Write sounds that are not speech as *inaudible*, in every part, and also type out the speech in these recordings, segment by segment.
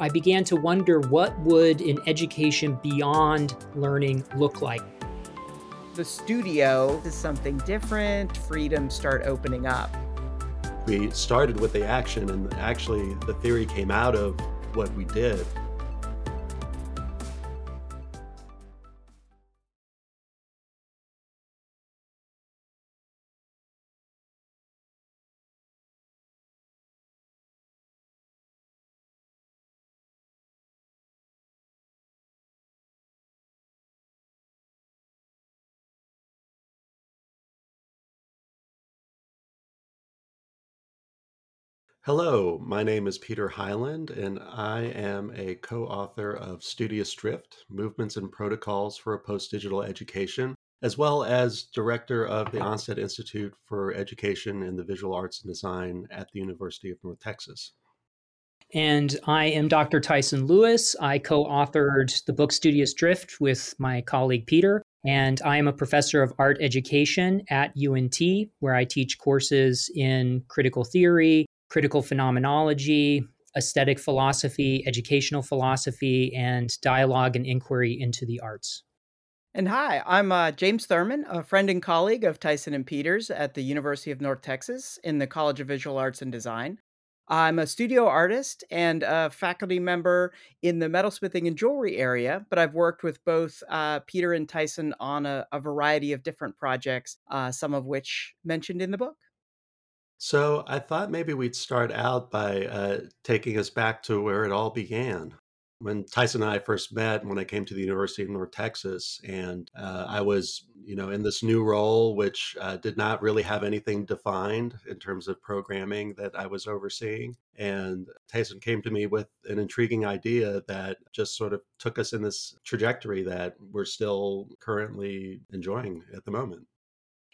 I began to wonder what would an education beyond learning look like. The studio is something different, freedoms start opening up. We started with the action, and actually, the theory came out of what we did. Hello, my name is Peter Hyland, and I am a co author of Studious Drift Movements and Protocols for a Post Digital Education, as well as director of the Onset Institute for Education in the Visual Arts and Design at the University of North Texas. And I am Dr. Tyson Lewis. I co authored the book Studious Drift with my colleague Peter. And I am a professor of art education at UNT, where I teach courses in critical theory, critical phenomenology, aesthetic philosophy, educational philosophy, and dialogue and inquiry into the arts. And hi, I'm uh, James Thurman, a friend and colleague of Tyson and Peters at the University of North Texas in the College of Visual Arts and Design. I'm a studio artist and a faculty member in the metalsmithing and jewelry area, but I've worked with both uh, Peter and Tyson on a, a, variety of different projects, uh, some of which mentioned in the book. So I thought maybe we'd start out by uh, taking us back to where it all began. When Tyson and I first met, when I came to the University of North Texas, and uh, I was, you know, in this new role, which uh, did not really have anything defined in terms of programming that I was overseeing. And Tyson came to me with an intriguing idea that just sort of took us in this trajectory that we're still currently enjoying at the moment.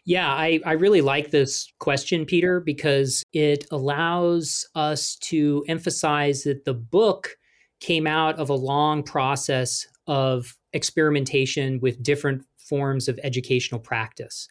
Yeah, I, I really like this question, Peter, because it allows us to emphasize that the book came out of a long process of experimentation with different forms of educational practice.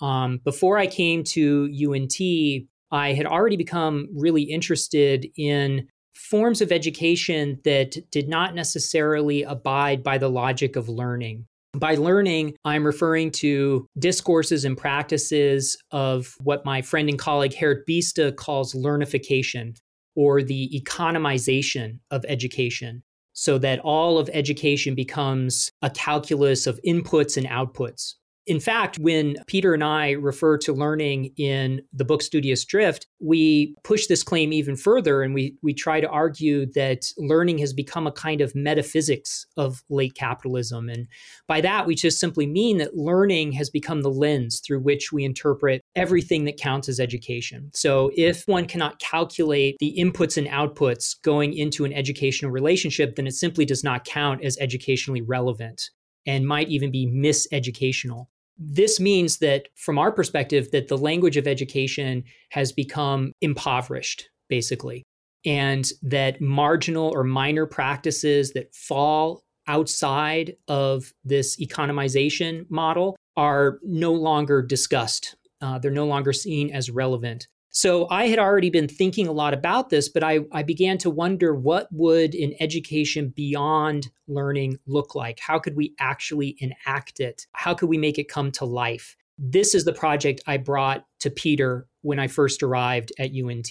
Um, before I came to UNT, I had already become really interested in forms of education that did not necessarily abide by the logic of learning. By learning, I'm referring to discourses and practices of what my friend and colleague Gert Biesta calls learnification or the economization of education, so that all of education becomes a calculus of inputs and outputs. In fact, when Peter and I refer to learning in the book Studious Drift, we push this claim even further and we, we try to argue that learning has become a kind of metaphysics of late capitalism. And by that, we just simply mean that learning has become the lens through which we interpret everything that counts as education. So if one cannot calculate the inputs and outputs going into an educational relationship, then it simply does not count as educationally relevant and might even be miseducational this means that from our perspective that the language of education has become impoverished basically and that marginal or minor practices that fall outside of this economization model are no longer discussed uh, they're no longer seen as relevant so I had already been thinking a lot about this, but I, I began to wonder what would an education beyond learning look like? How could we actually enact it? How could we make it come to life? This is the project I brought to Peter when I first arrived at UNT.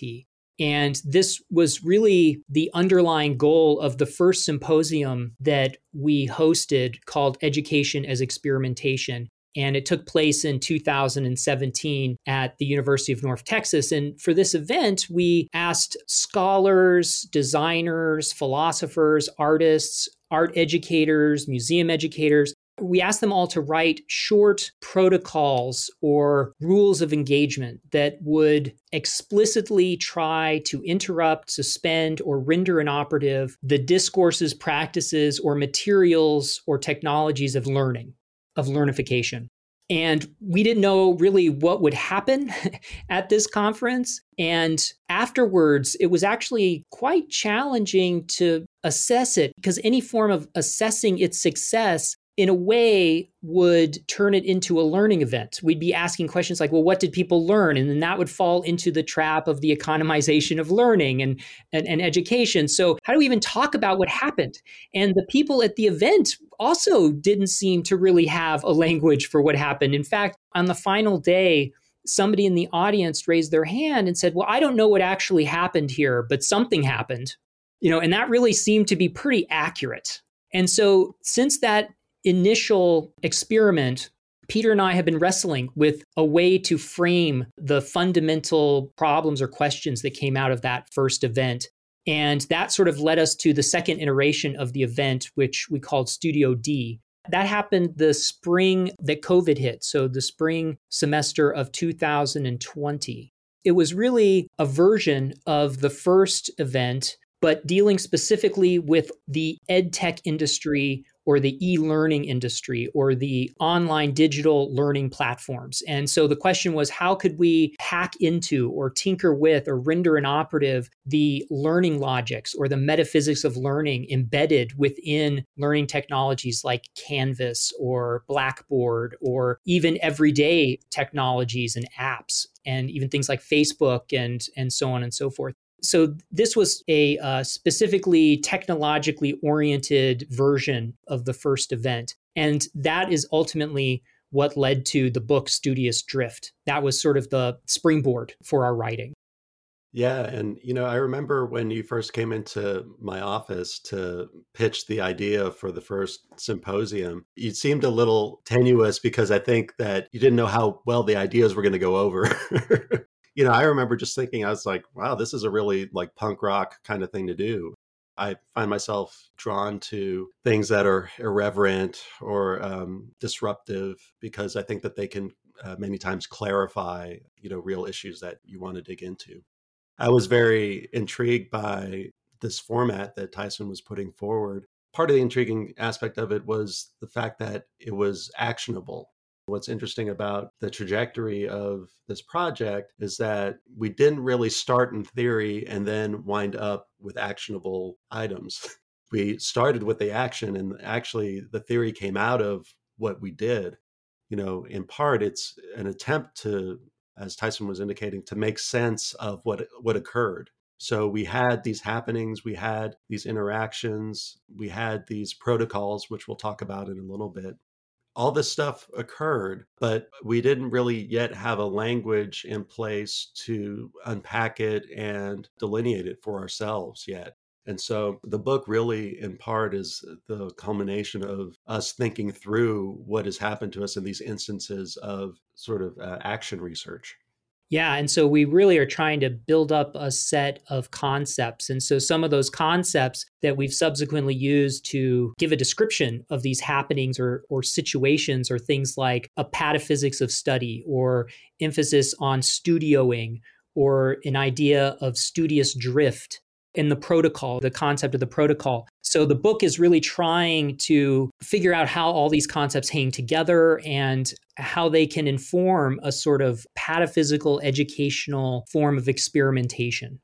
And this was really the underlying goal of the first symposium that we hosted called Education as Experimentation and it took place in 2017 at the University of North Texas. And for this event, we asked scholars, designers, philosophers, artists, art educators, museum educators. We asked them all to write short protocols or rules of engagement that would explicitly try to interrupt, suspend, or render inoperative the discourses, practices, or materials or technologies of learning of learnification. And we didn't know really what would happen *laughs* at this conference. And afterwards, it was actually quite challenging to assess it because any form of assessing its success in a way would turn it into a learning event. We'd be asking questions like, well, what did people learn? And then that would fall into the trap of the economization of learning and, and, and, education. So, how do we even talk about what happened? And the people at the event also didn't seem to really have a language for what happened. In fact, on the final day, somebody in the audience raised their hand and said, well, I don't know what actually happened here, but something happened. You know, and that really seemed to be pretty accurate. And so, since that initial experiment, Peter and I have been wrestling with a way to frame the fundamental problems or questions that came out of that first event. And that sort of led us to the second iteration of the event, which we called Studio D. That happened the spring that COVID hit, so the spring semester of 2020. It was really a version of the first event, but dealing specifically with the ed tech industry or the e learning industry or the online digital learning platforms. And so the question was how could we hack into or tinker with or render inoperative the learning logics or the metaphysics of learning embedded within learning technologies like Canvas or Blackboard or even everyday technologies and apps and even things like Facebook and, and so on and so forth so this was a uh, specifically technologically oriented version of the first event. And that is ultimately what led to the book studious drift. That was sort of the springboard for our writing. Yeah and you know i remember when you first came into my office to pitch the idea for the first symposium you seemed a little tenuous because i think that you didn't know how well the ideas were going to go over *laughs* you know, I remember just thinking, I was like, wow, this is a really like punk rock kind of thing to do. I find myself drawn to things that are irreverent or um, disruptive because I think that they can uh, many times clarify, you know, real issues that you want to dig into. I was very intrigued by this format that Tyson was putting forward. Part of the intriguing aspect of it was the fact that it was actionable. What's interesting about the trajectory of this project is that we didn't really start in theory and then wind up with actionable items. *laughs* We started with the action, and actually, the theory came out of what we did. You know, in part, it's an attempt to, as Tyson was indicating, to make sense of what what occurred. So we had these happenings, we had these interactions, we had these protocols, which we'll talk about in a little bit all this stuff occurred, but we didn't really yet have a language in place to unpack it and delineate it for ourselves yet. And so the book really, in part, is the culmination of us thinking through what has happened to us in these instances of sort of uh, action research. Yeah. And so we really are trying to build up a set of concepts. And so some of those concepts that we've subsequently used to give a description of these happenings or, or situations are things like a pataphysics of study or emphasis on studioing or an idea of studious drift in the protocol, the concept of the protocol. So the book is really trying to figure out how all these concepts hang together and how they can inform a sort of pataphysical educational form of experimentation.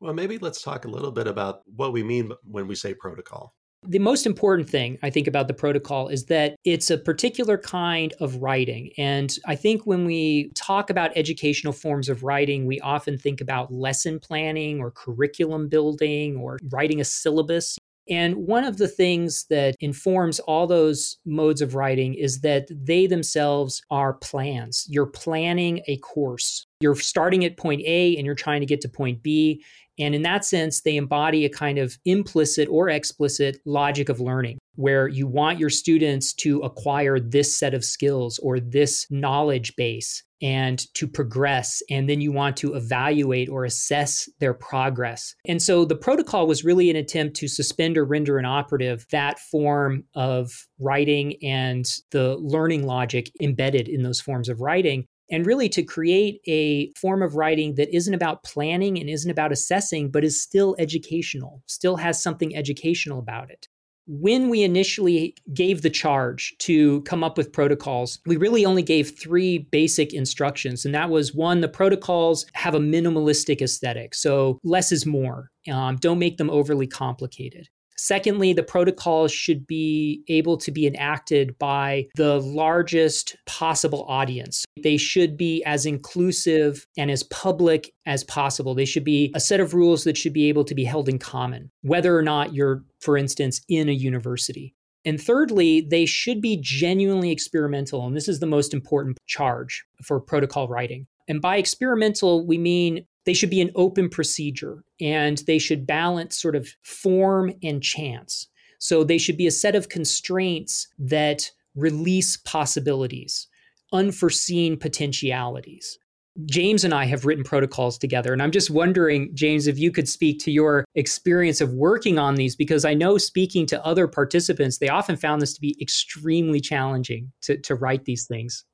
Well, maybe let's talk a little bit about what we mean when we say protocol. The most important thing I think about the protocol is that it's a particular kind of writing. And I think when we talk about educational forms of writing, we often think about lesson planning or curriculum building or writing a syllabus. And one of the things that informs all those modes of writing is that they themselves are plans. You're planning a course. You're starting at point A and you're trying to get to point B. And in that sense, they embody a kind of implicit or explicit logic of learning where you want your students to acquire this set of skills or this knowledge base and to progress. And then you want to evaluate or assess their progress. And so the protocol was really an attempt to suspend or render inoperative that form of writing and the learning logic embedded in those forms of writing and really to create a form of writing that isn't about planning and isn't about assessing, but is still educational, still has something educational about it. When we initially gave the charge to come up with protocols, we really only gave three basic instructions. And that was one, the protocols have a minimalistic aesthetic. So less is more. Um, don't make them overly complicated. Secondly, the protocols should be able to be enacted by the largest possible audience. They should be as inclusive and as public as possible. They should be a set of rules that should be able to be held in common, whether or not you're, for instance, in a university. And thirdly, they should be genuinely experimental. And this is the most important charge for protocol writing. And by experimental, we mean they should be an open procedure and they should balance sort of form and chance. So they should be a set of constraints that release possibilities, unforeseen potentialities. James and I have written protocols together. And I'm just wondering, James, if you could speak to your experience of working on these, because I know speaking to other participants, they often found this to be extremely challenging to, to write these things.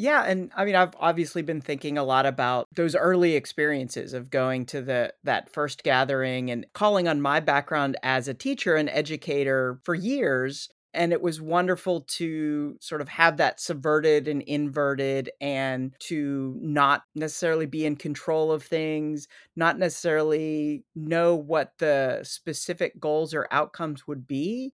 Yeah, and I mean I've obviously been thinking a lot about those early experiences of going to the that first gathering and calling on my background as a teacher and educator for years and it was wonderful to sort of have that subverted and inverted and to not necessarily be in control of things, not necessarily know what the specific goals or outcomes would be.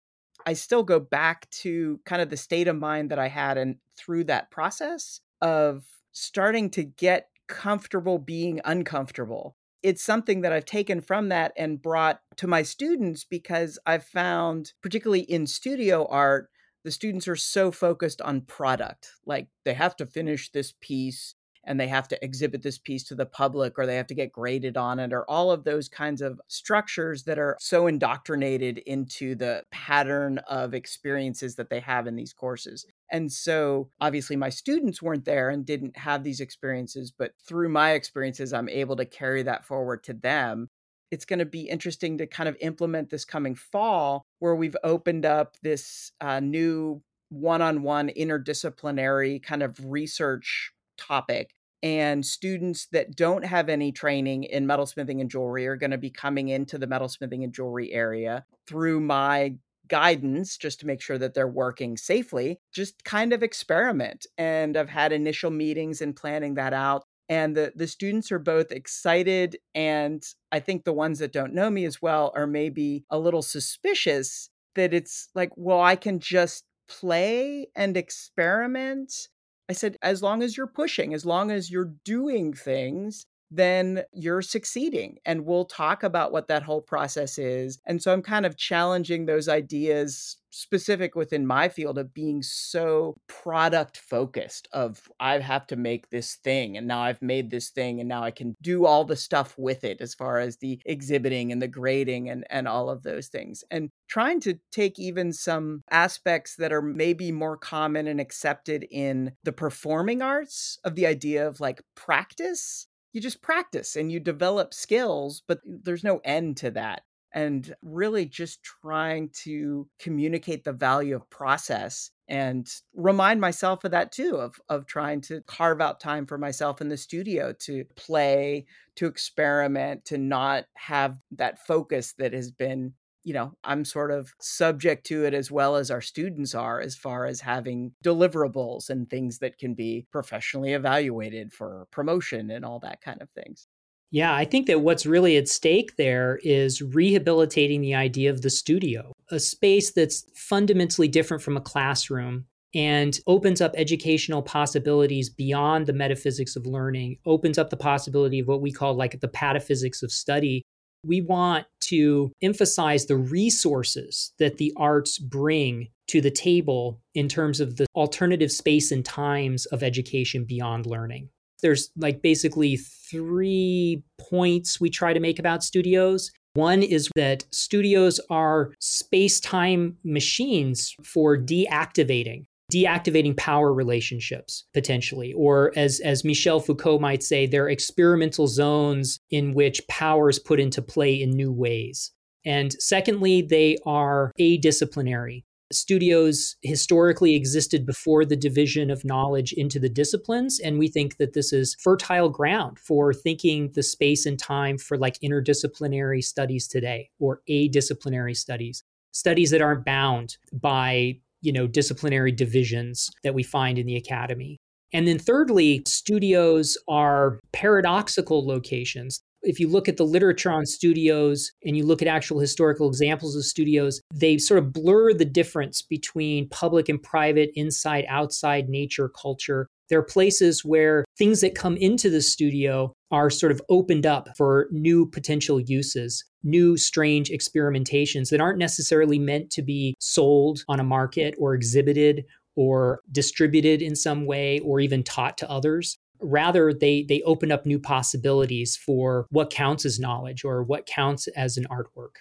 I still go back to kind of the state of mind that I had and through that process of starting to get comfortable being uncomfortable it's something that I've taken from that and brought to my students because I've found, particularly in studio art, the students are so focused on product. Like they have to finish this piece and they have to exhibit this piece to the public or they have to get graded on it or all of those kinds of structures that are so indoctrinated into the pattern of experiences that they have in these courses. And so obviously my students weren't there and didn't have these experiences, but through my experiences, I'm able to carry that forward to them. It's going to be interesting to kind of implement this coming fall where we've opened up this uh, new one on one interdisciplinary kind of research topic. And students that don't have any training in metalsmithing and jewelry are going to be coming into the metalsmithing and jewelry area through my guidance just to make sure that they're working safely, just kind of experiment. And I've had initial meetings and planning that out. And the, the students are both excited. And I think the ones that don't know me as well are maybe a little suspicious that it's like, well, I can just play and experiment I said, as long as you're pushing, as long as you're doing things, then you're succeeding. And we'll talk about what that whole process is. And so I'm kind of challenging those ideas specific within my field of being so product focused of I have to make this thing and now I've made this thing and now I can do all the stuff with it as far as the exhibiting and the grading and and all of those things and trying to take even some aspects that are maybe more common and accepted in the performing arts of the idea of like practice you just practice and you develop skills, but there's no end to that. And really just trying to communicate the value of process and remind myself of that too of of trying to carve out time for myself in the studio to play to experiment to not have that focus that has been you know, I'm sort of subject to it as well as our students are, as far as having deliverables and things that can be professionally evaluated for promotion and all that kind of things. Yeah, I think that what's really at stake there is rehabilitating the idea of the studio, a space that's fundamentally different from a classroom and opens up educational possibilities beyond the metaphysics of learning, opens up the possibility of what we call like the pataphysics of study, we want to emphasize the resources that the arts bring to the table in terms of the alternative space and times of education beyond learning. There's like basically three points we try to make about studios. One is that studios are space time machines for deactivating deactivating power relationships potentially. Or as as Michel Foucault might say they're experimental zones in which power is put into play in new ways. And secondly they are adisciplinary. Studios historically existed before the division of knowledge into the disciplines and we think that this is fertile ground for thinking the space and time for like interdisciplinary studies today or adisciplinary studies. Studies that aren't bound by you know, disciplinary divisions that we find in the academy. And then thirdly, studios are paradoxical locations. If you look at the literature on studios and you look at actual historical examples of studios, they sort of blur the difference between public and private, inside, outside, nature, culture. There are places where things that come into the studio are sort of opened up for new potential uses, new strange experimentations that aren't necessarily meant to be sold on a market or exhibited or distributed in some way or even taught to others rather they they open up new possibilities for what counts as knowledge or what counts as an artwork.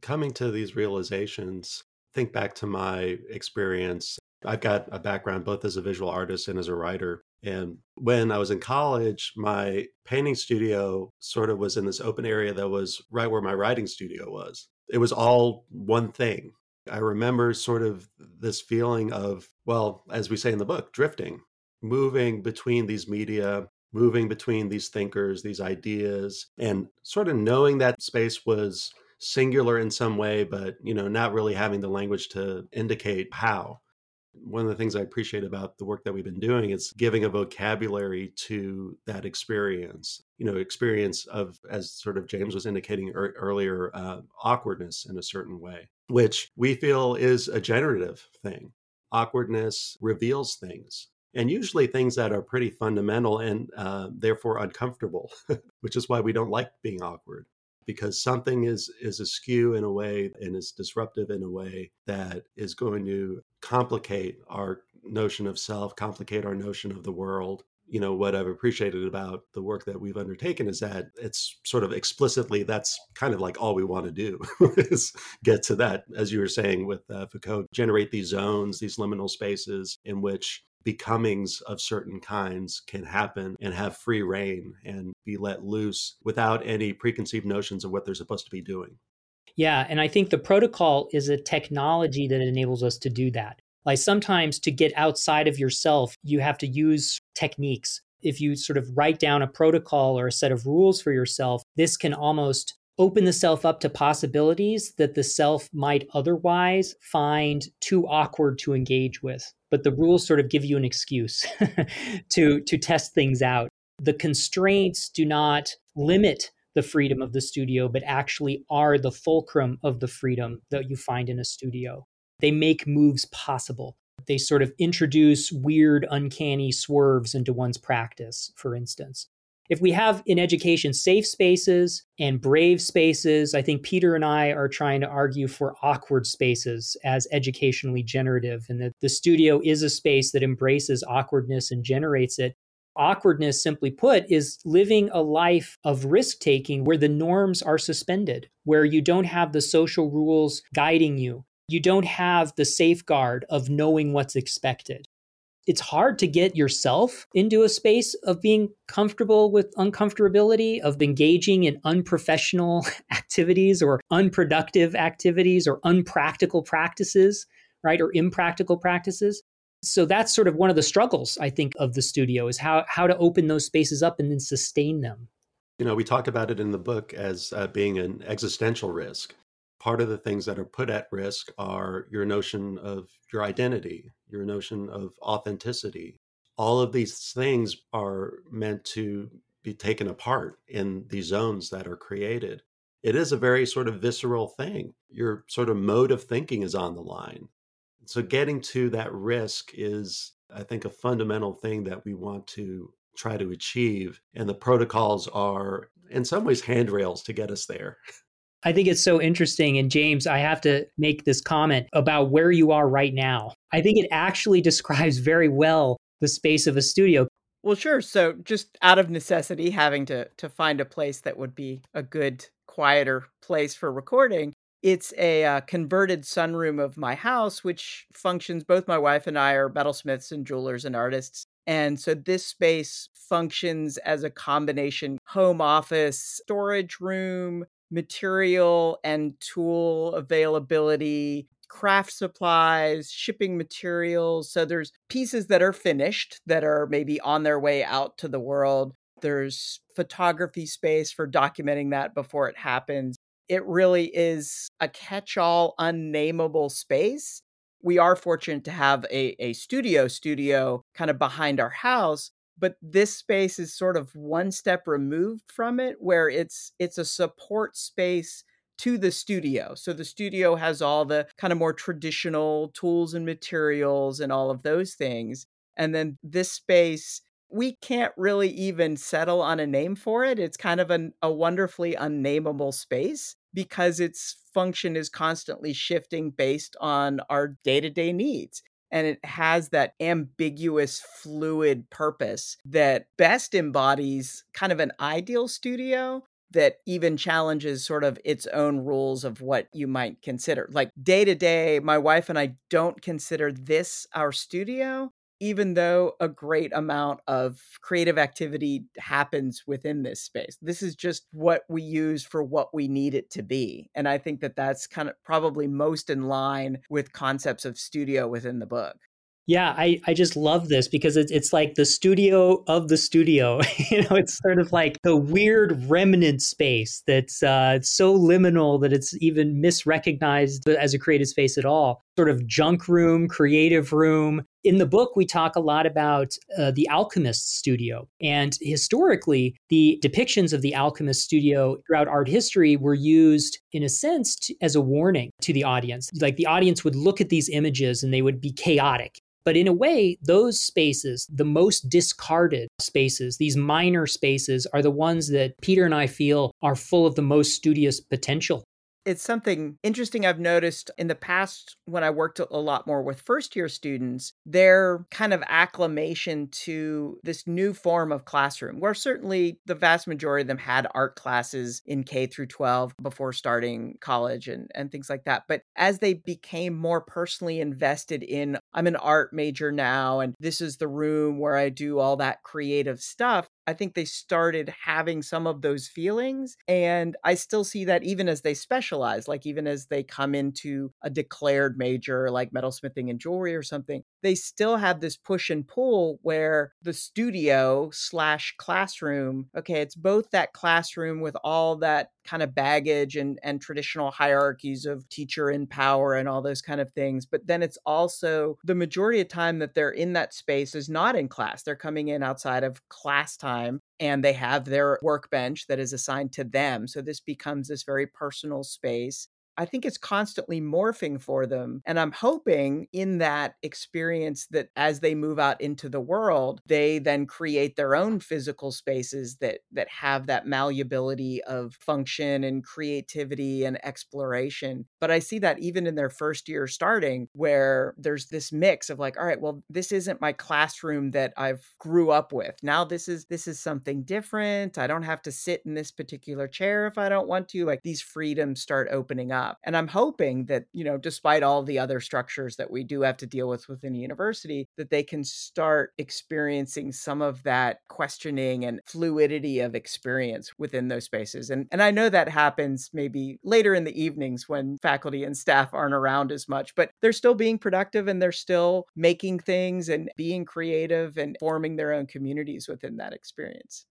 Coming to these realizations think back to my experience. I've got a background both as a visual artist and as a writer. And when i was in college my painting studio sort of was in this open area that was right where my writing studio was. It was all one thing. I remember sort of this feeling of, well, as we say in the book, drifting moving between these media, moving between these thinkers, these ideas, and sort of knowing that space was singular in some way, but you know, not really having the language to indicate how. One of the things I appreciate about the work that we've been doing is giving a vocabulary to that experience. You know, experience of, as sort of James was indicating er- earlier, uh, awkwardness in a certain way, which we feel is a generative thing. Awkwardness reveals things and usually things that are pretty fundamental and uh, therefore uncomfortable, *laughs* which is why we don't like being awkward because something is is askew in a way and is disruptive in a way that is going to complicate our notion of self, complicate our notion of the world. You know, what I've appreciated about the work that we've undertaken is that it's sort of explicitly that's kind of like all we want to do *laughs* is get to that, as you were saying with uh, Foucault, generate these zones, these liminal spaces in which becomings of certain kinds can happen and have free reign and be let loose without any preconceived notions of what they're supposed to be doing. Yeah, and I think the protocol is a technology that enables us to do that. Like sometimes to get outside of yourself, you have to use techniques. If you sort of write down a protocol or a set of rules for yourself, this can almost open the self up to possibilities that the self might otherwise find too awkward to engage with. But the rules sort of give you an excuse *laughs* to to test things out. The constraints do not limit the freedom of the studio but actually are the fulcrum of the freedom that you find in a studio. They make moves possible. They sort of introduce weird uncanny swerves into one's practice for instance if we have in education safe spaces and brave spaces, I think Peter and I are trying to argue for awkward spaces as educationally generative, and that the studio is a space that embraces awkwardness and generates it. Awkwardness, simply put, is living a life of risk taking where the norms are suspended, where you don't have the social rules guiding you. You don't have the safeguard of knowing what's expected it's hard to get yourself into a space of being comfortable with uncomfortability, of engaging in unprofessional *laughs* activities or unproductive activities or unpractical practices, right? Or impractical practices. So that's sort of one of the struggles, I think, of the studio is how, how to open those spaces up and then sustain them. You know, we talk about it in the book as uh, being an existential risk part of the things that are put at risk are your notion of your identity, your notion of authenticity. All of these things are meant to be taken apart in these zones that are created. It is a very sort of visceral thing. Your sort of mode of thinking is on the line. So, getting to that risk is, I think, a fundamental thing that we want to try to achieve. And the protocols are, in some ways, handrails to get us there. *laughs* I think it's so interesting. And James, I have to make this comment about where you are right now. I think it actually *laughs* describes very well the space of a studio. Well, sure. So just out of necessity, having to to find a place that would be a good, quieter place for recording. It's a uh, converted sunroom of my house, which functions. Both my wife and I are metalsmiths and jewelers and artists. And so this space functions as a combination home office, storage room, material and tool availability, craft supplies, shipping materials. So there's pieces that are finished that are maybe on their way out to the world. There's photography space for documenting that before it happens. It really is a catch all, unnameable space. We are fortunate to have a, a studio studio kind of behind our house, but this space is sort of one step removed from it where it's it's a support space to the studio. So the studio has all the kind of more traditional tools and materials and all of those things. And then this space, we can't really even settle on a name for it. It's kind of an, a wonderfully unnameable space because its function is constantly shifting based on our day to day needs and it has that ambiguous fluid purpose that best embodies kind of an ideal studio that even challenges sort of its own rules of what you might consider. Like day to day, my wife and I don't consider this our studio, even though a great amount of creative activity happens within this space. This is just what we use for what we need it to be. And I think that that's kind of probably most in line with concepts of studio within the book. Yeah, I, I just love this because it's, it's like the studio of the studio. *laughs* you know, it's sort of like the weird remnant space that's uh, so liminal that it's even misrecognized as a creative space at all. Sort of junk room, creative room. In the book, we talk a lot about uh, the Alchemist studio. And historically, the depictions of the Alchemist studio throughout art history were used, in a sense, to, as a warning to the audience. Like the audience would look at these images and they would be chaotic but in a way, those spaces, the most discarded spaces, these minor spaces, are the ones that Peter and I feel are full of the most studious potential it's something interesting I've noticed in the past when I worked a lot more with first year students, their kind of acclamation to this new form of classroom, where certainly the vast majority of them had art classes in K through 12 before starting college and, and things like that. But as they became more personally invested in, I'm an art major now, and this is the room where I do all that creative stuff, I think they started having some of those feelings. And I still see that even as they specialize, like even as they come into a declared major like metalsmithing and jewelry or something, they still have this push and pull where the studio slash classroom, okay, it's both that classroom with all that kind of baggage and, and traditional hierarchies of teacher in power and all those kind of things. But then it's also the majority of time that they're in that space is not in class. They're coming in outside of class time and they have their workbench that is assigned to them. So this becomes this very personal space. I think it's constantly morphing for them. And I'm hoping in that experience that as they move out into the world, they then create their own physical spaces that that have that malleability of function and creativity and exploration. But I see that even in their first year starting where there's this mix of like, all right, well, this isn't my classroom that I've grew up with. Now this is this is something different. I don't have to sit in this particular chair if I don't want to. Like these freedoms start opening up up. And I'm hoping that, you know, despite all the other structures that we do have to deal with within a university, that they can start experiencing some of that questioning and fluidity of experience within those spaces. And and I know that happens maybe later in the evenings when faculty and staff aren't around as much, but they're still being productive and they're still making things and being creative and forming their own communities within that experience.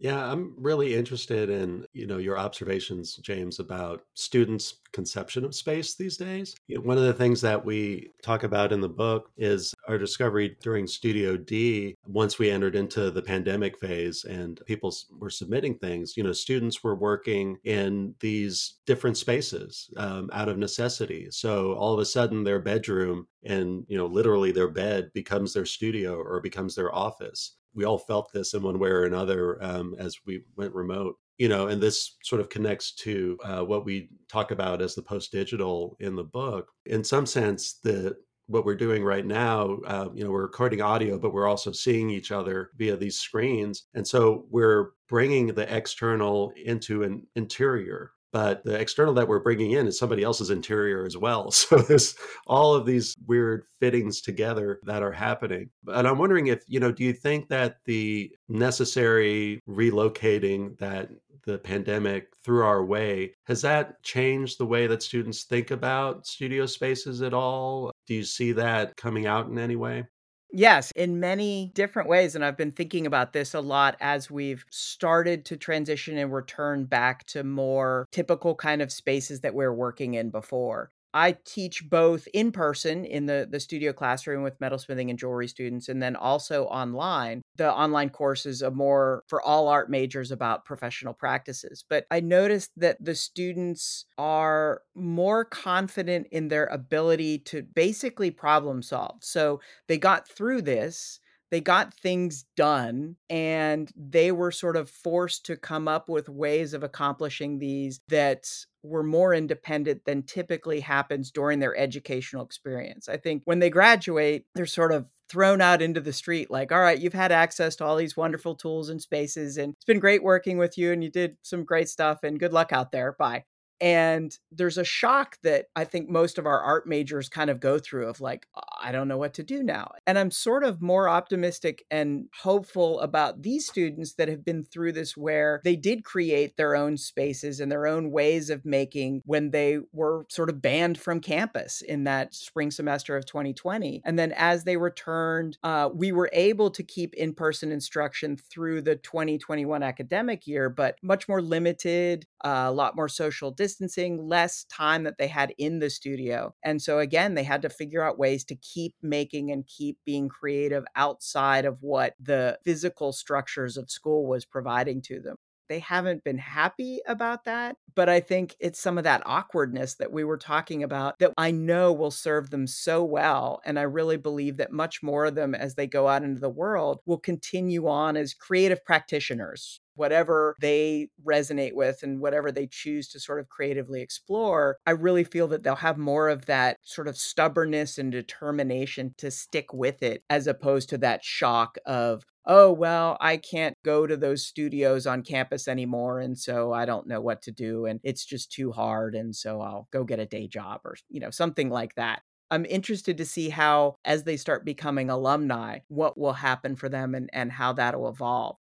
Yeah, I'm really interested in, you know, your observations, James, about students' conception of space these days. You know, one of the things that we talk about in the book is our discovery during Studio D, once we entered into the pandemic phase and people were submitting things, you know, students were working in these different spaces um, out of necessity. So all of a sudden their bedroom and, you know, literally their bed becomes their studio or becomes their office we all felt this in one way or another um, as we went remote you know and this sort of connects to uh, what we talk about as the post digital in the book. In some sense that what we're doing right now uh, you know we're recording audio but we're also seeing each other via these screens. And so we're bringing the external into an interior but the external that we're bringing in is somebody else's interior as well. *laughs* So there's all of these weird fittings together that are happening. And I'm wondering if, you know, do you think that the necessary relocating that the pandemic threw our way, has that changed the way that students think about studio spaces at all? Do you see that coming out in any way? Yes, in many different ways. And I've been thinking about this a lot as we've started to transition and return back to more typical kind of spaces that we are working in before. I teach both in person in the, the studio classroom with metalsmithing and jewelry students, and then also online. The online course is a more for all art majors about professional practices. But I noticed that the students are more confident in their ability to basically problem solve. So they got through this they got things done and they were sort of forced to come up with ways of accomplishing these that were more independent than typically happens during their educational experience. I think when they graduate, they're sort of thrown out into the street like, all right, you've had access to all these wonderful tools and spaces, and it's been great working with you, and you did some great stuff, and good luck out there. Bye. And there's a shock that I think most of our art majors kind of go through of like, I don't know what to do now. And I'm sort of more optimistic and hopeful about these students that have been through this where they did create their own spaces and their own ways of making when they were sort of banned from campus in that spring semester of 2020. And then as they returned, uh, we were able to keep in person instruction through the 2021 academic year, but much more limited, uh, a lot more social distancing distancing, less time that they had in the studio. And so, again, they had to figure out ways to keep making and keep being creative outside of what the physical structures of school was providing to them they haven't been happy about that. But I think it's some of that awkwardness that we were talking about that I know will serve them so well. And I really believe that much more of them, as they go out into the world, will continue on as creative practitioners whatever they resonate with and whatever they choose to sort of creatively explore, I really feel that they'll have more of that sort of stubbornness and determination to stick with it as opposed to that shock of, oh, well, I can't go to those studios on campus anymore. And so I don't know what to do. And it's just too hard. And so I'll go get a day job or, you know, something like that. I'm interested to see how, as they start becoming alumni, what will happen for them and, and how that'll evolve.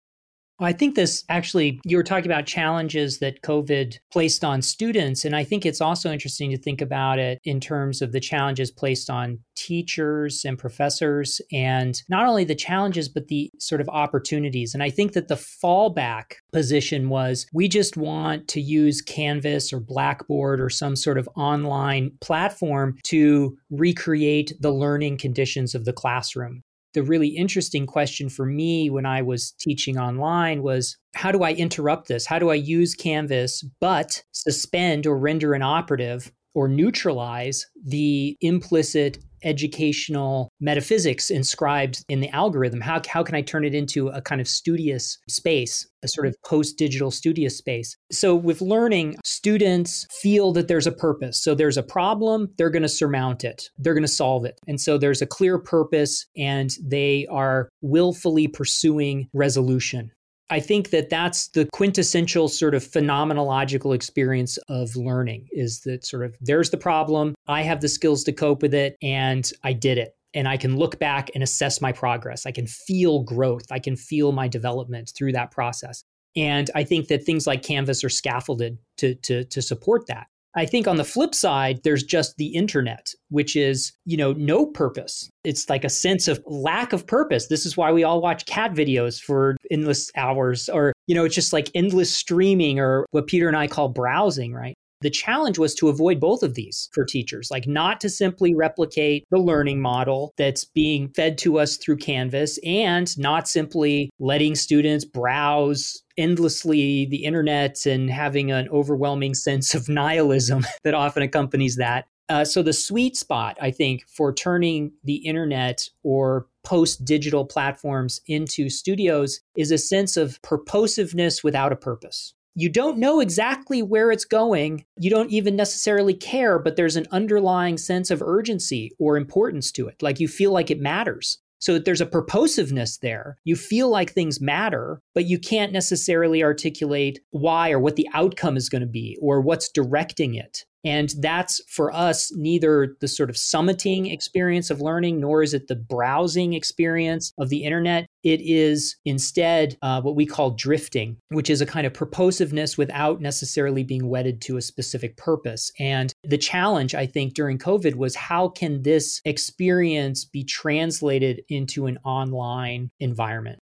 I think this actually, you were talking about challenges that COVID placed on students. And I think it's also interesting to think about it in terms of the challenges placed on teachers and professors, and not only the challenges, but the sort of opportunities. And I think that the fallback position was we just want to use Canvas or Blackboard or some sort of online platform to recreate the learning conditions of the classroom the really interesting question for me when I was teaching online was how do I interrupt this? How do I use Canvas but suspend or render inoperative or neutralize the implicit educational metaphysics inscribed in the algorithm? How, how can I turn it into a kind of studious space, a sort of mm-hmm. post digital studious space? So, with learning, students feel that there's a purpose. So, there's a problem, they're going to surmount it, they're going to solve it. And so, there's a clear purpose, and they are willfully pursuing resolution. I think that that's the quintessential sort of phenomenological experience of learning is that sort of there's the problem, I have the skills to cope with it, and I did it. And I can look back and assess my progress. I can feel growth. I can feel my development through that process. And I think that things like Canvas are scaffolded to, to, to support that. I think on the flip side, there's just the internet, which is, you know, no purpose. It's like a sense of lack of purpose. This is why we all watch cat videos for endless hours, or, you know, it's just like endless streaming or what Peter and I call browsing, right? The challenge was to avoid both of these for teachers, like not to simply replicate the learning model that's being fed to us through Canvas and not simply letting students browse endlessly the internet and having an overwhelming sense of nihilism *laughs* that often accompanies that. Uh, so, the sweet spot, I think, for turning the internet or post digital platforms into studios is a sense of purposiveness without a purpose you don't know exactly where it's going. You don't even necessarily care, but there's an underlying sense of urgency or importance to it. Like you feel like it matters. So there's a purposiveness there. You feel like things matter, but you can't necessarily articulate why or what the outcome is going to be or what's directing it. And that's for us neither the sort of summiting experience of learning, nor is it the browsing experience of the internet. It is instead uh, what we call drifting, which is a kind of purposiveness without necessarily being wedded to a specific purpose. And the challenge, I think, during COVID was how can this experience be translated into an online environment?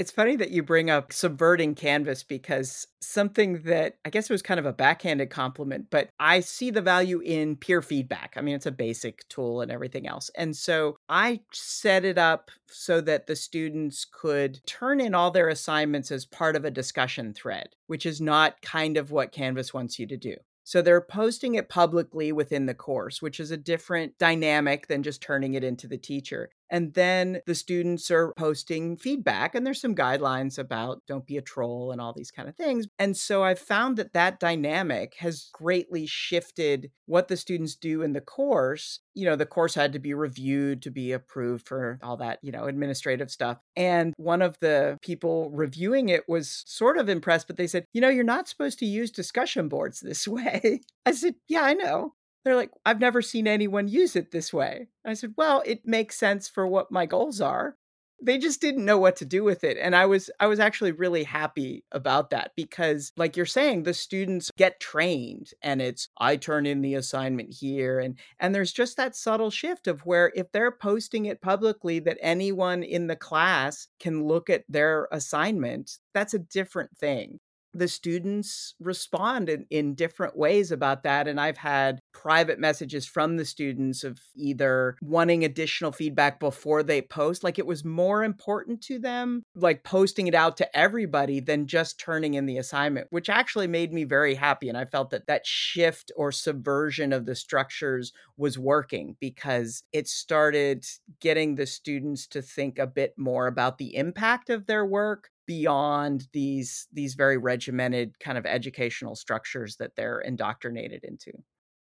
It's funny that you bring up subverting Canvas because something that I guess it was kind of a backhanded compliment, but I see the value in peer feedback. I mean, it's a basic tool and everything else. And so I set it up so that the students could turn in all their assignments as part of a discussion thread, which is not kind of what Canvas wants you to do. So they're posting it publicly within the course, which is a different dynamic than just turning it into the teacher. And then the students are posting feedback, and there's some guidelines about don't be a troll and all these kind of things. And so I've found that that dynamic has greatly shifted what the students do in the course. You know, the course had to be reviewed to be approved for all that, you know, administrative stuff. And one of the people reviewing it was sort of impressed, but they said, you know, you're not supposed to use discussion boards this *laughs* way. I said, yeah, I know. They're like, I've never seen anyone use it this way. I said, Well, it makes sense for what my goals are. They just didn't know what to do with it. And I was I was actually really happy about that because like you're saying, the students get trained and it's I turn in the assignment here. And and there's just that subtle shift of where if they're posting it publicly that anyone in the class can look at their assignment, that's a different thing the students respond in, in different ways about that. And I've had private messages from the students of either wanting additional feedback before they post, like it was more important to them, like posting it out to everybody than just turning in the assignment, which actually made me very happy. And I felt that that shift or subversion of the structures was working because it started getting the students to think a bit more about the impact of their work beyond these these very regimented kind of educational structures that they're indoctrinated into.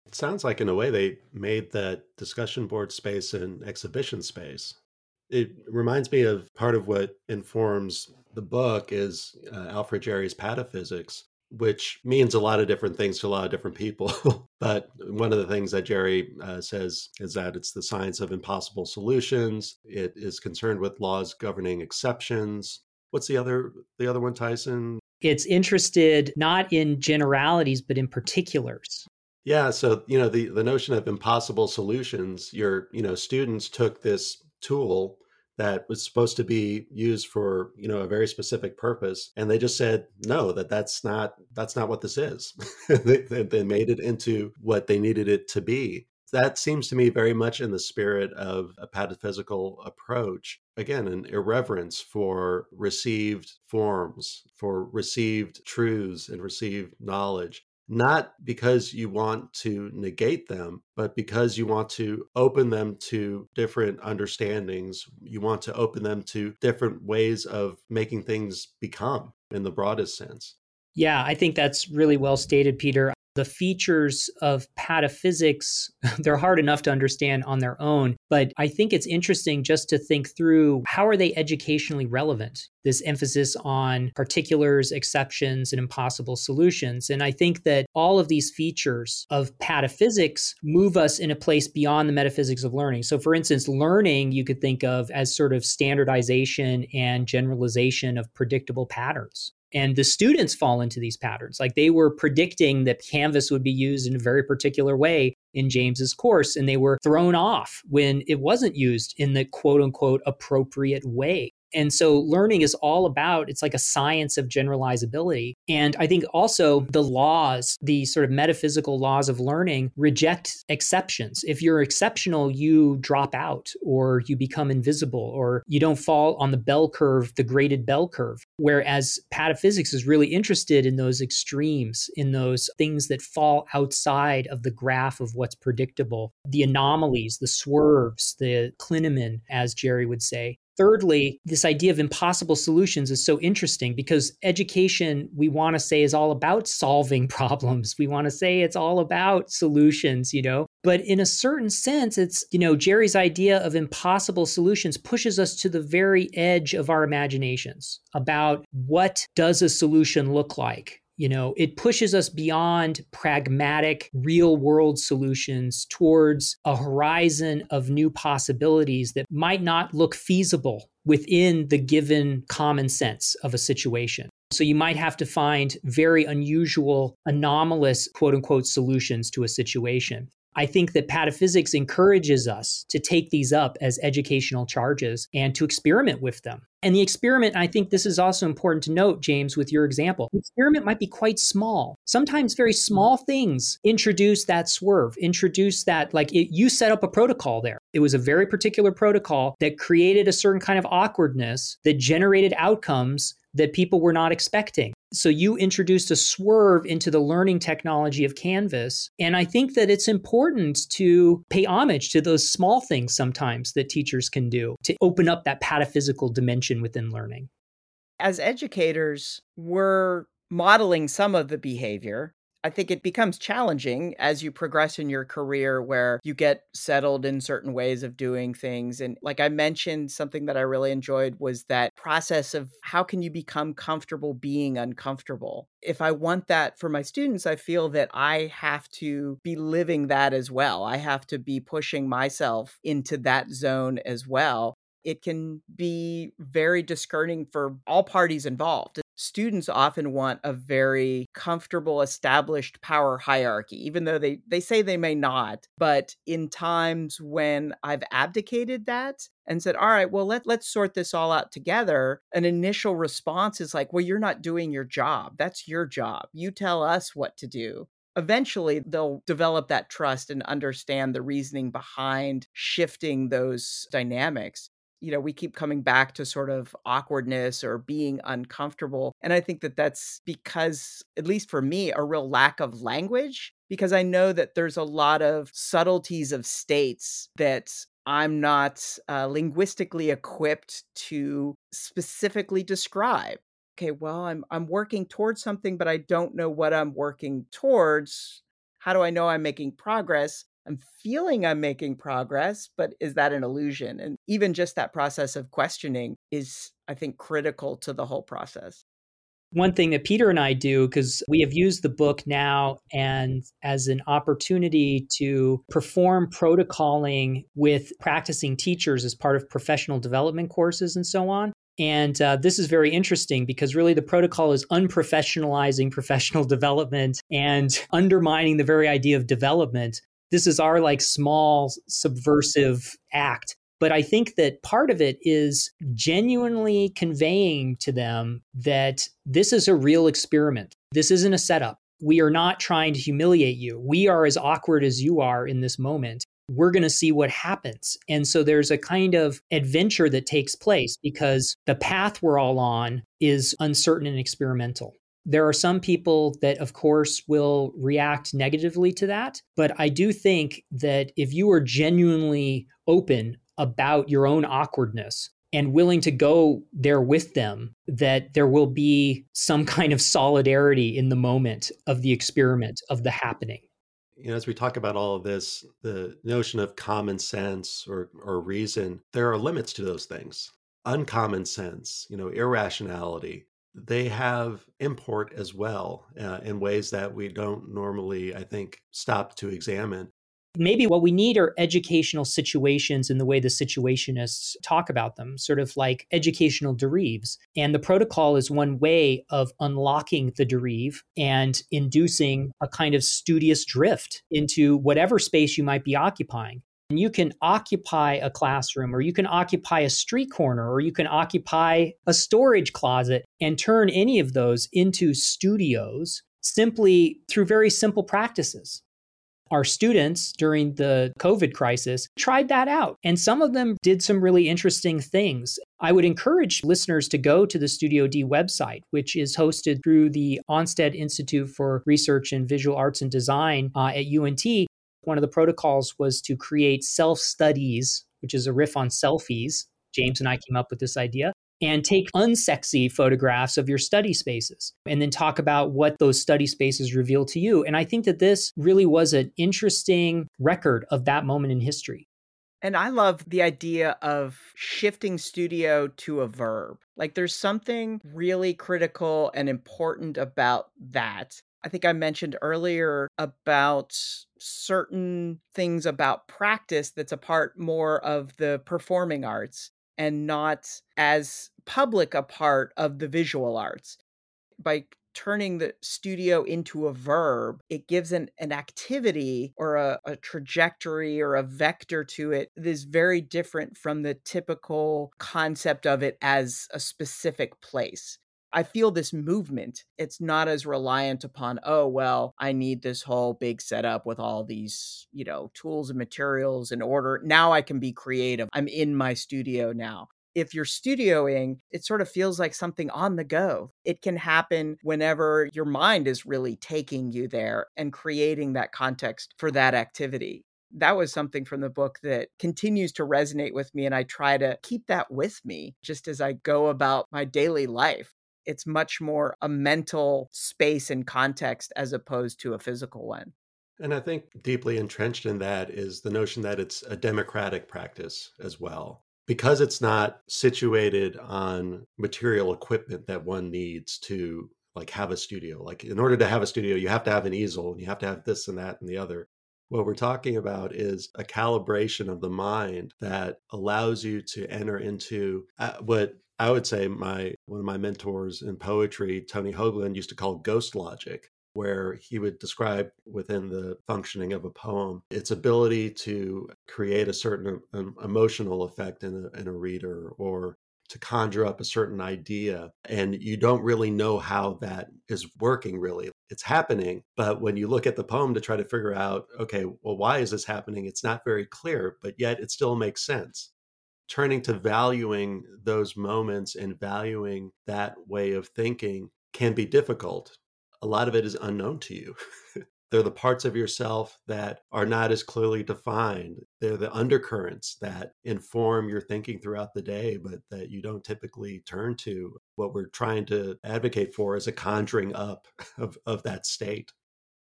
It sounds like in a way they made that discussion board space an exhibition space. It reminds me of part of what informs the book is uh, Alfred Jarry's pataphysics, which means a lot of different things to a lot of different people. *laughs* but one of the things that Jarry uh, says is that it's the science of impossible solutions. It is concerned with laws governing exceptions. What's the other the other one, Tyson? It's interested not in generalities but in particulars. Yeah, so you know the the notion of impossible solutions. Your you know students took this tool that was supposed to be used for you know a very specific purpose and they just said no that that's not that's not what this is *laughs* they, they, made it into what they needed it to be that seems to me very much in the spirit of a pataphysical approach. Again, an irreverence for received forms, for received truths and received knowledge. Not because you want to negate them, but because you want to open them to different understandings. You want to open them to different ways of making things become in the broadest sense. Yeah, I think that's really well stated, Peter the features of pataphysics, *laughs* they're hard enough to understand on their own. But I think it's interesting just to think through how are they educationally relevant? This emphasis on particulars, exceptions, and impossible solutions. And I think that all of these features of pataphysics move us in a place beyond the metaphysics of learning. So, for instance, learning you could think of as sort of standardization and generalization of predictable patterns. And the students fall into these patterns. Like they were predicting that Canvas would be used in a very particular way in James's course, and they were thrown off when it wasn't used in the quote unquote appropriate way. And so learning is all about it's like a science of generalizability. And I think also the laws, the sort of metaphysical laws of learning reject exceptions. If you're exceptional, you drop out or you become invisible or you don't fall on the bell curve, the graded bell curve. Whereas pataphysics is really interested in those extremes, in those things that fall outside of the graph of what's predictable, the anomalies, the swerves, the clinamen, as Jarry would say. Thirdly, this idea of impossible solutions is so interesting because education, we want to say, is all about solving *laughs* problems. We want to say it's all about solutions, you know? But in a certain sense, it's, you know, Jarry's idea of impossible solutions pushes us to the very edge of our imaginations about what does a solution look like? You know, it pushes us beyond pragmatic, real world solutions towards a horizon of new possibilities that might not look feasible within the given common sense of a situation. So you might have to find very unusual, anomalous, quote unquote, solutions to a situation. I think that pataphysics encourages us to take these up as educational charges and to experiment with them. And the experiment, I think this is also important to note, James, with your example. The experiment might be quite small. Sometimes very small things introduce that swerve, introduce that, like it, you set up a protocol there. It was a very particular protocol that created a certain kind of awkwardness that generated outcomes that people were not expecting. So you introduced a swerve into the learning technology of Canvas. And I think that it's important to pay homage to those small things sometimes that teachers can do to open up that pataphysical dimension within learning. As educators, we're modeling some of the behavior I think it becomes challenging as you progress in your career where you get settled in certain ways of doing things. And like I mentioned, something that I really enjoyed was that process of how can you become comfortable being uncomfortable? If I want that for my students, I feel that I have to be living that as well. I have to be pushing myself into that zone as well it can be very discerning for all parties involved. Students often want a very comfortable established power hierarchy even though they they say they may not but in times when i've abdicated that and said all right well let, let's sort this all out together an initial response is like well you're not doing your job. That's your job. You tell us what to do. Eventually they'll develop that trust and understand the reasoning behind shifting those dynamics you know, we keep coming back to sort of awkwardness or being uncomfortable. And I think that that's because, at least for me, a real lack of language, because I know that there's a lot of subtleties of states that I'm not uh, linguistically equipped to specifically describe. Okay, well, I'm I'm working towards something, but I don't know what I'm working towards. How do I know I'm making progress? I'm feeling I'm making progress, but is that an illusion? And even just that process of questioning is, I think, critical to the whole process. One thing that Peter and I do, because we have used the book now and as an opportunity to perform protocoling with practicing teachers as part of professional development courses and so on. And uh, this is very interesting because really the protocol is unprofessionalizing *laughs* professional development and undermining the very idea of development this is our like small subversive act but I think that part of it is genuinely conveying to them that this is a real experiment. This isn't a setup. We are not trying to humiliate you. We are as awkward as you are in this moment. We're going to see what happens. And so there's a kind of adventure that takes place because the path we're all on is uncertain and experimental. There are some people that, of course, will react negatively to that. But I do think that if you are genuinely open about your own awkwardness and willing to go there with them, that there will be some kind of solidarity in the moment of the experiment, of the happening. You know, as we talk about all of this, the notion of common sense or, or reason, there are limits to those things. Uncommon sense, you know, irrationality, they have import as well uh, in ways that we don't normally, I think, stop to examine. Maybe what we need are educational situations in the way the situationists talk about them, sort of like educational dérives. And the protocol is one way of unlocking the dérive and inducing a kind of studious drift into whatever space you might be occupying you can occupy a classroom or you can occupy a street corner or you can occupy a storage closet and turn any of those into studios simply through very simple practices. Our students during the COVID crisis tried that out, and some of them did some really interesting things. I would encourage listeners to go to the Studio D website, which is hosted through the Onstead Institute for Research in Visual Arts and Design uh, at UNT. One of the protocols was to create self studies, which is a riff on selfies. James and I came up with this idea. And take unsexy photographs of your study spaces and then talk about what those study spaces reveal to you. And I think that this really was an interesting record of that moment in history. And I love the idea of shifting studio to a verb. Like there's something really critical and important about that. I think I mentioned earlier about certain things about practice that's a part more of the performing arts and not as public a part of the visual arts. By turning the studio into a verb, it gives an, an activity or a, a trajectory or a vector to it that is very different from the typical concept of it as a specific place. I feel this movement. It's not as reliant upon, oh, well, I need this whole big setup with all these, you know, tools and materials in order. Now I can be creative. I'm in my studio now if you're studioing, it sort of feels like something on the go. It can happen whenever your mind is really taking you there and creating that context for that activity. That was something from the book that continues to resonate with me. And I try to keep that with me just as I go about my daily life. It's much more a mental space and context as opposed to a physical one. And I think deeply entrenched in that is the notion that it's a democratic practice as well because it's not situated on material equipment that one needs to like have a studio like in order to have a studio you have to have an easel and you have to have this and that and the other what we're talking about is a calibration of the mind that allows you to enter into uh, what I would say my one of my mentors in poetry, Tony Hoagland, used to call ghost logic, where he would describe within the functioning of a poem its ability to create a certain emotional effect in a, in a reader or to conjure up a certain idea and you don't really know how that is working really. It's happening but when you look at the poem to try to figure out okay well why is this happening? it's not very clear but yet it still makes sense turning to valuing those moments and valuing that way of thinking can be difficult a lot of it is unknown to you. *laughs* They're the parts of yourself that are not as clearly defined. They're the undercurrents that inform your thinking throughout the day, but that you don't typically turn to. What we're trying to advocate for is a conjuring up *laughs* of, of that state.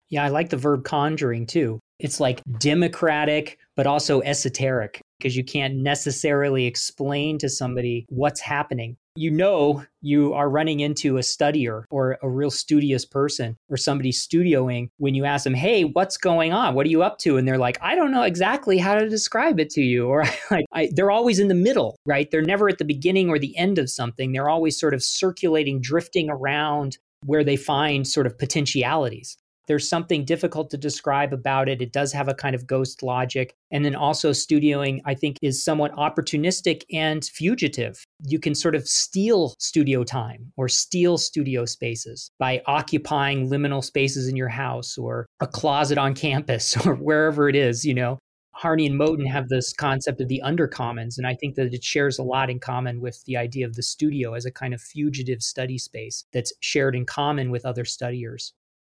Yeah, I like the verb conjuring too. It's like democratic, but also esoteric because you can't necessarily explain to somebody what's happening. You know, you are running into a studier or a real studious person or somebody studioing when you ask them, Hey, what's going on? What are you up to? And they're like, I don't know exactly how to describe it to you. *laughs* Or like, I, they're always in the middle, right? They're never at the beginning or the end of something. They're always sort of circulating, drifting around where they find sort of potentialities. There's something difficult to describe about it. It does have a kind of ghost logic. And then also, studioing, I think, is somewhat opportunistic and fugitive. You can sort of steal studio time or steal studio spaces by occupying liminal spaces in your house or a closet on campus *laughs* or wherever it is, you know. Harney and Moten have this concept of the undercommons, and I think that it shares a lot in common with the idea of the studio as a kind of fugitive study space that's shared in common with other studiers.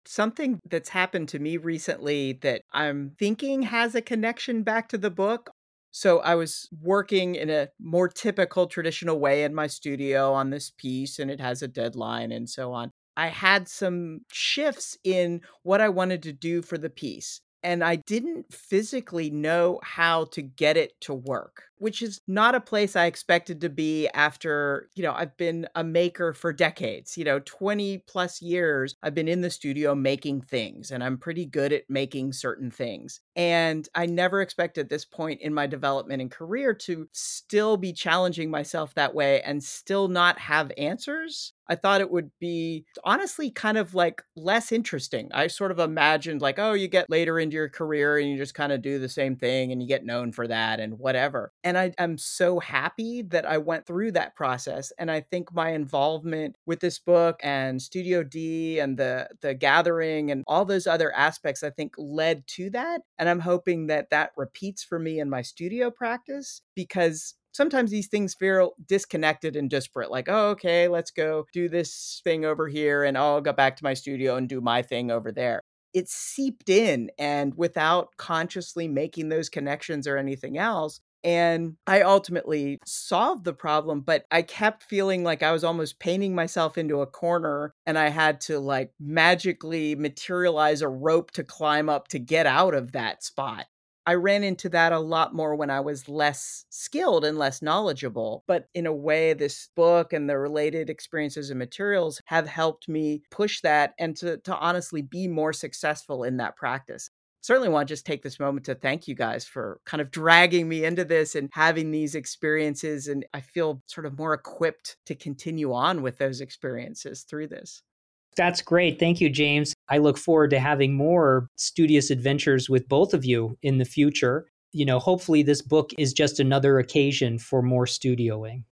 Something that's happened to me recently that I'm thinking has a connection back to the book. So I was working in a more typical traditional way in my studio on this piece, and it has a deadline and so on. I had some shifts in what I wanted to do for the piece and I didn't physically know how to get it to work, which is not a place I expected to be after, you know, I've been a maker for decades, you know, 20 plus years. I've been in the studio making things and I'm pretty good at making certain things. And I never expected this point in my development and career to still be challenging myself that way and still not have answers I thought it would be honestly kind of like less interesting. I sort of imagined like, oh, you get later into your career and you just kind of do the same thing and you get known for that and whatever. And I am so happy that I went through that process. And I think my involvement with this book and Studio D and the the gathering and all those other aspects, I think led to that. And I'm hoping that that repeats for me in my studio practice because sometimes these things feel disconnected and disparate. Like, oh, okay, let's go do this thing over here, and I'll go back to my studio and do my thing over there. It seeped in, and without consciously making those connections or anything else, and I ultimately solved the problem, but I kept feeling like I was almost painting myself into a corner and I had to like magically materialize a rope to climb up to get out of that spot. I ran into that a lot more when I was less skilled and less knowledgeable. But in a way, this book and the related experiences and materials have helped me push that and to, to honestly be more successful in that practice certainly want to just take this moment to thank you guys for kind of dragging me into this and having these experiences. And I feel sort of more equipped to continue on with those experiences through this. That's great. Thank you, James. I look forward to having more studious adventures with both of you in the future. You know, hopefully, this book is just another occasion for more studioing.